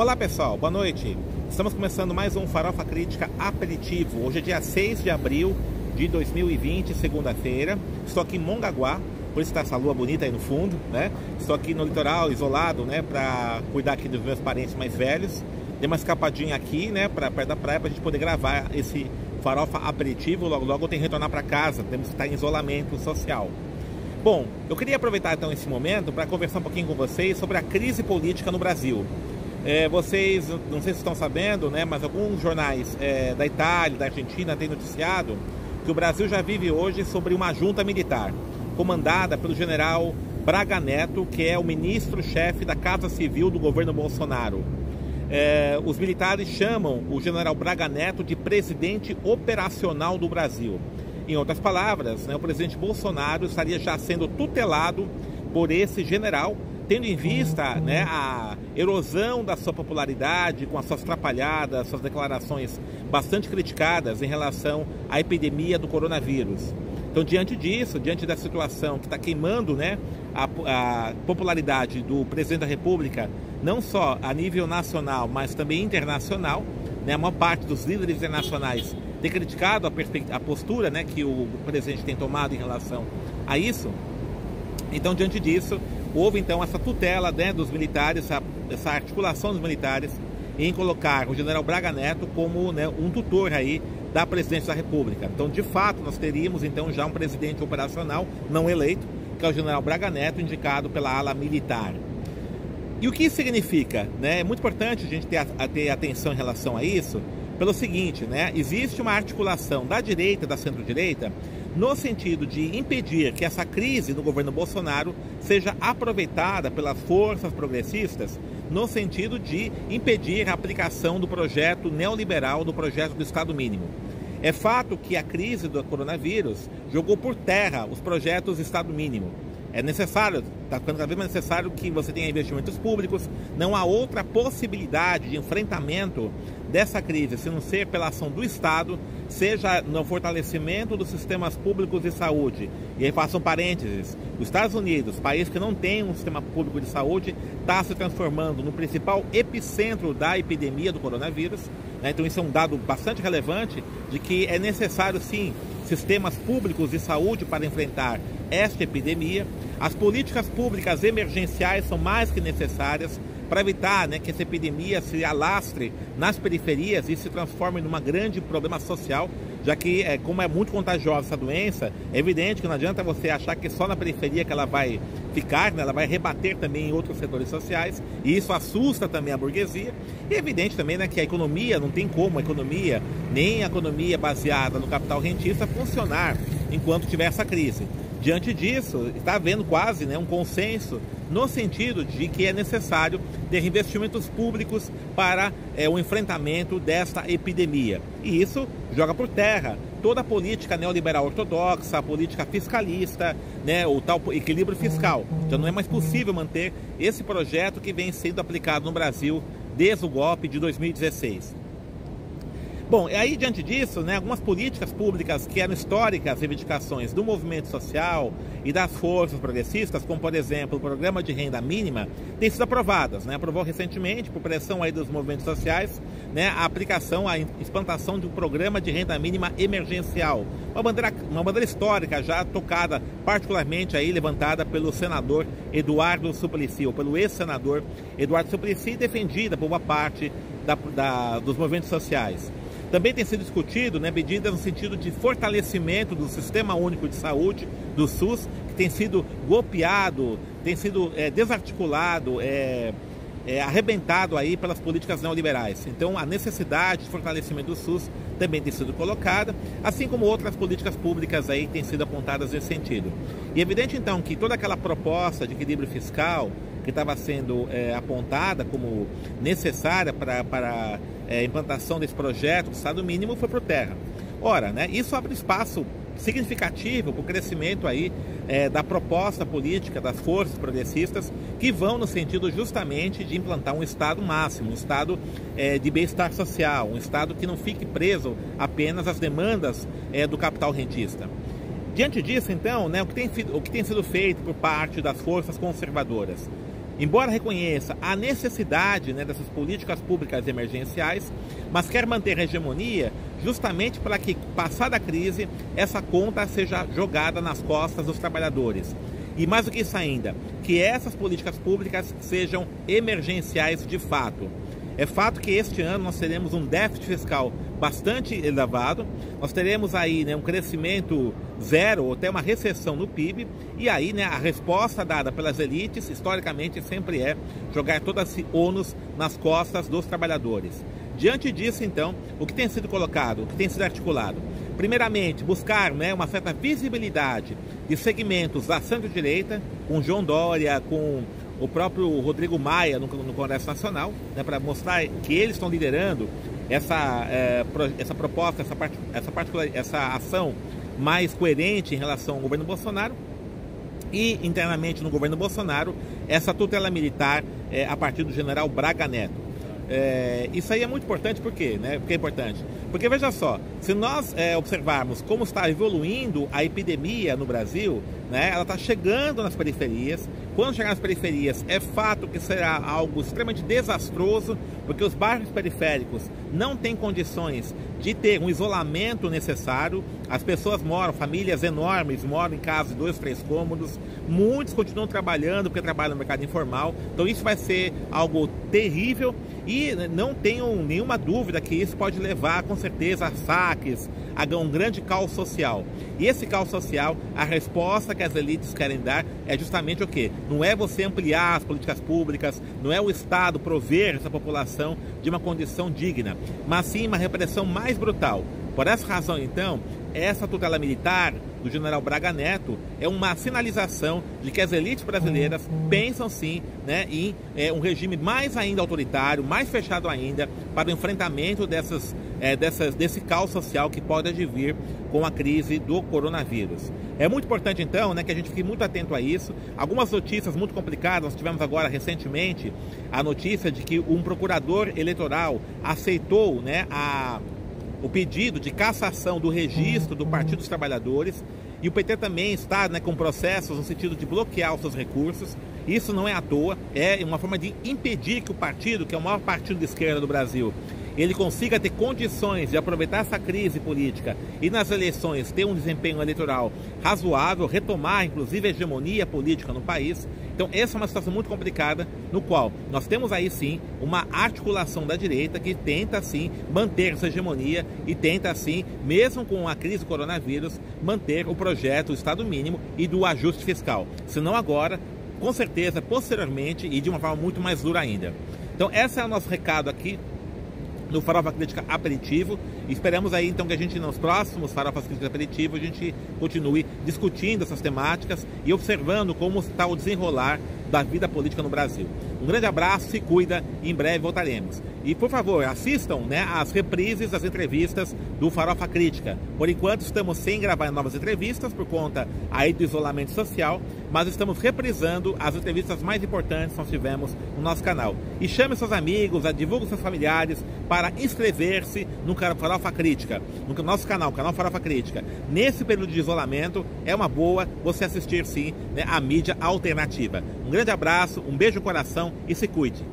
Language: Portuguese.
Olá pessoal, boa noite. Estamos começando mais um Farofa Crítica Aperitivo. Hoje é dia 6 de abril de 2020, segunda-feira. Estou aqui em Mongaguá, por isso está essa lua bonita aí no fundo, né? Estou aqui no litoral, isolado, né? Para cuidar aqui dos meus parentes mais velhos. Dei uma escapadinha aqui, né? Para perto da praia, para a gente poder gravar esse Farofa Aperitivo. Logo, logo eu tenho que retornar para casa. Temos que estar em isolamento social. Bom, eu queria aproveitar então esse momento para conversar um pouquinho com vocês sobre a crise política no Brasil. É, vocês, não sei se estão sabendo, né, mas alguns jornais é, da Itália, da Argentina têm noticiado que o Brasil já vive hoje sobre uma junta militar, comandada pelo general Braga Neto, que é o ministro-chefe da Casa Civil do governo Bolsonaro. É, os militares chamam o general Braga Neto de presidente operacional do Brasil. Em outras palavras, né, o presidente Bolsonaro estaria já sendo tutelado por esse general tendo em vista né, a erosão da sua popularidade, com as suas atrapalhadas, suas declarações bastante criticadas em relação à epidemia do coronavírus. Então, diante disso, diante da situação que está queimando né, a, a, popularidade do presidente da República, não só a nível nacional, mas também internacional, né, a maior parte dos líderes internacionais tem criticado a, a postura né, que o presidente tem tomado em relação a isso. Então, diante disso, houve então essa tutela né, dos militares, essa, essa, articulação dos militares em colocar o general Braga Neto como né, um tutor aí da presidência da República. Então, de fato, nós teríamos então já um presidente operacional não eleito, que é o general Braga Neto, indicado pela ala militar. E o que isso significa? Né? É muito importante a gente ter, a, ter atenção em relação a isso, pelo seguinte, né? existe uma articulação da direita, da centro-direita, no sentido de impedir que essa crise do governo Bolsonaro seja aproveitada pelas forças progressistas, no sentido de impedir a aplicação do projeto neoliberal, do projeto do Estado mínimo. É fato que a crise do coronavírus jogou por terra os projetos do Estado mínimo. É necessário, está ficando cada vez mais necessário que você tenha investimentos públicos. Não há outra possibilidade de enfrentamento dessa crise, se não ser pela ação do Estado, seja no fortalecimento dos sistemas públicos de saúde. E aí faço um parênteses: os Estados Unidos, país que não tem um sistema público de saúde, está se transformando no principal epicentro da epidemia do coronavírus. Né? Então, isso é um dado bastante relevante de que é necessário sim sistemas públicos de saúde para enfrentar esta epidemia. As políticas públicas emergenciais são mais que necessárias para evitar né, que essa epidemia se alastre nas periferias e se transforme num grande problema social, já que, é, como é muito contagiosa essa doença, é evidente que não adianta você achar que só na periferia que ela vai ficar, né, ela vai rebater também em outros setores sociais, e isso assusta também a burguesia. E é evidente também né, que a economia, não tem como a economia, nem a economia baseada no capital rentista, funcionar enquanto tiver essa crise. Diante disso, está havendo quase né, um consenso no sentido de que é necessário ter investimentos públicos para é, o enfrentamento desta epidemia. E isso joga por terra toda a política neoliberal ortodoxa, a política fiscalista, né, o tal equilíbrio fiscal. Então não é mais possível manter esse projeto que vem sendo aplicado no Brasil desde o golpe de 2016. Bom, e aí diante disso, né, algumas políticas públicas que eram históricas reivindicações do movimento social e das forças progressistas, como por exemplo o programa de renda mínima, têm sido aprovadas. Né? Aprovou recentemente, por pressão aí dos movimentos sociais, né, a aplicação, a implantação de um programa de renda mínima emergencial. Uma bandeira, uma bandeira histórica já tocada, particularmente aí levantada pelo senador Eduardo Suplicy, ou pelo ex-senador Eduardo Suplicy, defendida por uma parte da, da, dos movimentos sociais. Também tem sido discutido né, medidas no sentido de fortalecimento do Sistema Único de Saúde, do SUS, que tem sido golpeado, tem sido é, desarticulado, é, é, arrebentado aí pelas políticas neoliberais. Então, a necessidade de fortalecimento do SUS também tem sido colocada, assim como outras políticas públicas aí têm sido apontadas nesse sentido. E é evidente, então, que toda aquela proposta de equilíbrio fiscal que estava sendo é, apontada como necessária para, para é, implantação desse projeto do Estado mínimo foi por terra. Ora, né, isso abre espaço significativo para o crescimento aí é, da proposta política das forças progressistas que vão no sentido justamente de implantar um Estado máximo, um Estado é, de bem-estar social, um Estado que não fique preso apenas às demandas é, do capital rentista. Diante disso, então, né, o, que tem, o que tem sido feito por parte das forças conservadoras? Embora reconheça a necessidade né, dessas políticas públicas emergenciais, mas quer manter a hegemonia justamente para que, passada a crise, essa conta seja jogada nas costas dos trabalhadores. E mais do que isso ainda, que essas políticas públicas sejam emergenciais de fato. É fato que este ano nós teremos um déficit fiscal bastante elevado, nós teremos aí né, um crescimento zero ou até uma recessão no PIB, e aí né, a resposta dada pelas elites, historicamente, sempre é jogar todo esse ônus nas costas dos trabalhadores. Diante disso, então, o que tem sido colocado, o que tem sido articulado? Primeiramente, buscar né, uma certa visibilidade de segmentos da centro-direita, com João Dória, com o próprio Rodrigo Maia no, no Congresso Nacional, né, para mostrar que eles estão liderando essa, é, essa proposta, essa, part, essa, particular, essa ação mais coerente em relação ao governo Bolsonaro e internamente no governo Bolsonaro essa tutela militar é, a partir do general Braga Neto. É, isso aí é muito importante, por quê? Né? Porque é importante? Porque veja só, se nós é, observarmos como está evoluindo a epidemia no Brasil, né, ela está chegando nas periferias. Quando chegar nas periferias, é fato que será algo extremamente desastroso, porque os bairros periféricos não têm condições de ter um isolamento necessário. As pessoas moram, famílias enormes, moram em casas de dois, três cômodos. Muitos continuam trabalhando porque trabalham no mercado informal. Então isso vai ser algo terrível e não tenho nenhuma dúvida que isso pode levar, com certeza, a saques, a um grande caos social. E esse caos social, a resposta que as elites querem dar é justamente o quê? Não é você ampliar as políticas públicas, não é o Estado prover essa população de uma condição digna, mas sim uma repressão mais brutal. Por essa razão, então, essa tutela militar do general Braga Neto é uma sinalização de que as elites brasileiras pensam sim né, em é, um regime mais ainda autoritário, mais fechado ainda, para o enfrentamento dessas, é, dessas, desse caos social que pode advir com a crise do coronavírus. É muito importante então né, que a gente fique muito atento a isso. Algumas notícias muito complicadas, nós tivemos agora recentemente a notícia de que um procurador eleitoral aceitou né, a o pedido de cassação do registro do Partido dos Trabalhadores e o PT também está né, com processos no sentido de bloquear os seus recursos. Isso não é à toa, é uma forma de impedir que o partido, que é o maior partido de esquerda do Brasil, ele consiga ter condições de aproveitar essa crise política e nas eleições ter um desempenho eleitoral razoável, retomar inclusive a hegemonia política no país. Então essa é uma situação muito complicada no qual nós temos aí sim uma articulação da direita que tenta sim manter essa hegemonia e tenta sim, mesmo com a crise do coronavírus, manter o projeto do Estado mínimo e do ajuste fiscal. Se não agora, com certeza posteriormente e de uma forma muito mais dura ainda. Então esse é o nosso recado aqui no Farofa Crítica Aperitivo. Esperamos aí então que a gente nos próximos Farofas Críticas Aperitivo a gente continue discutindo essas temáticas e observando como está o desenrolar da vida política no Brasil. Um grande abraço, se cuida e em breve voltaremos. E por favor, assistam né, as reprises das entrevistas do Farofa Crítica. Por enquanto estamos sem gravar novas entrevistas por conta aí do isolamento social, mas estamos reprisando as entrevistas mais importantes que nós tivemos no nosso canal. E chame seus amigos, divulgue seus familiares para inscrever-se no Farofa Crítica, no nosso canal, canal Farofa Crítica. Nesse período de isolamento, é uma boa você assistir sim né, a mídia alternativa. Um grande abraço, um beijo no coração e se cuide.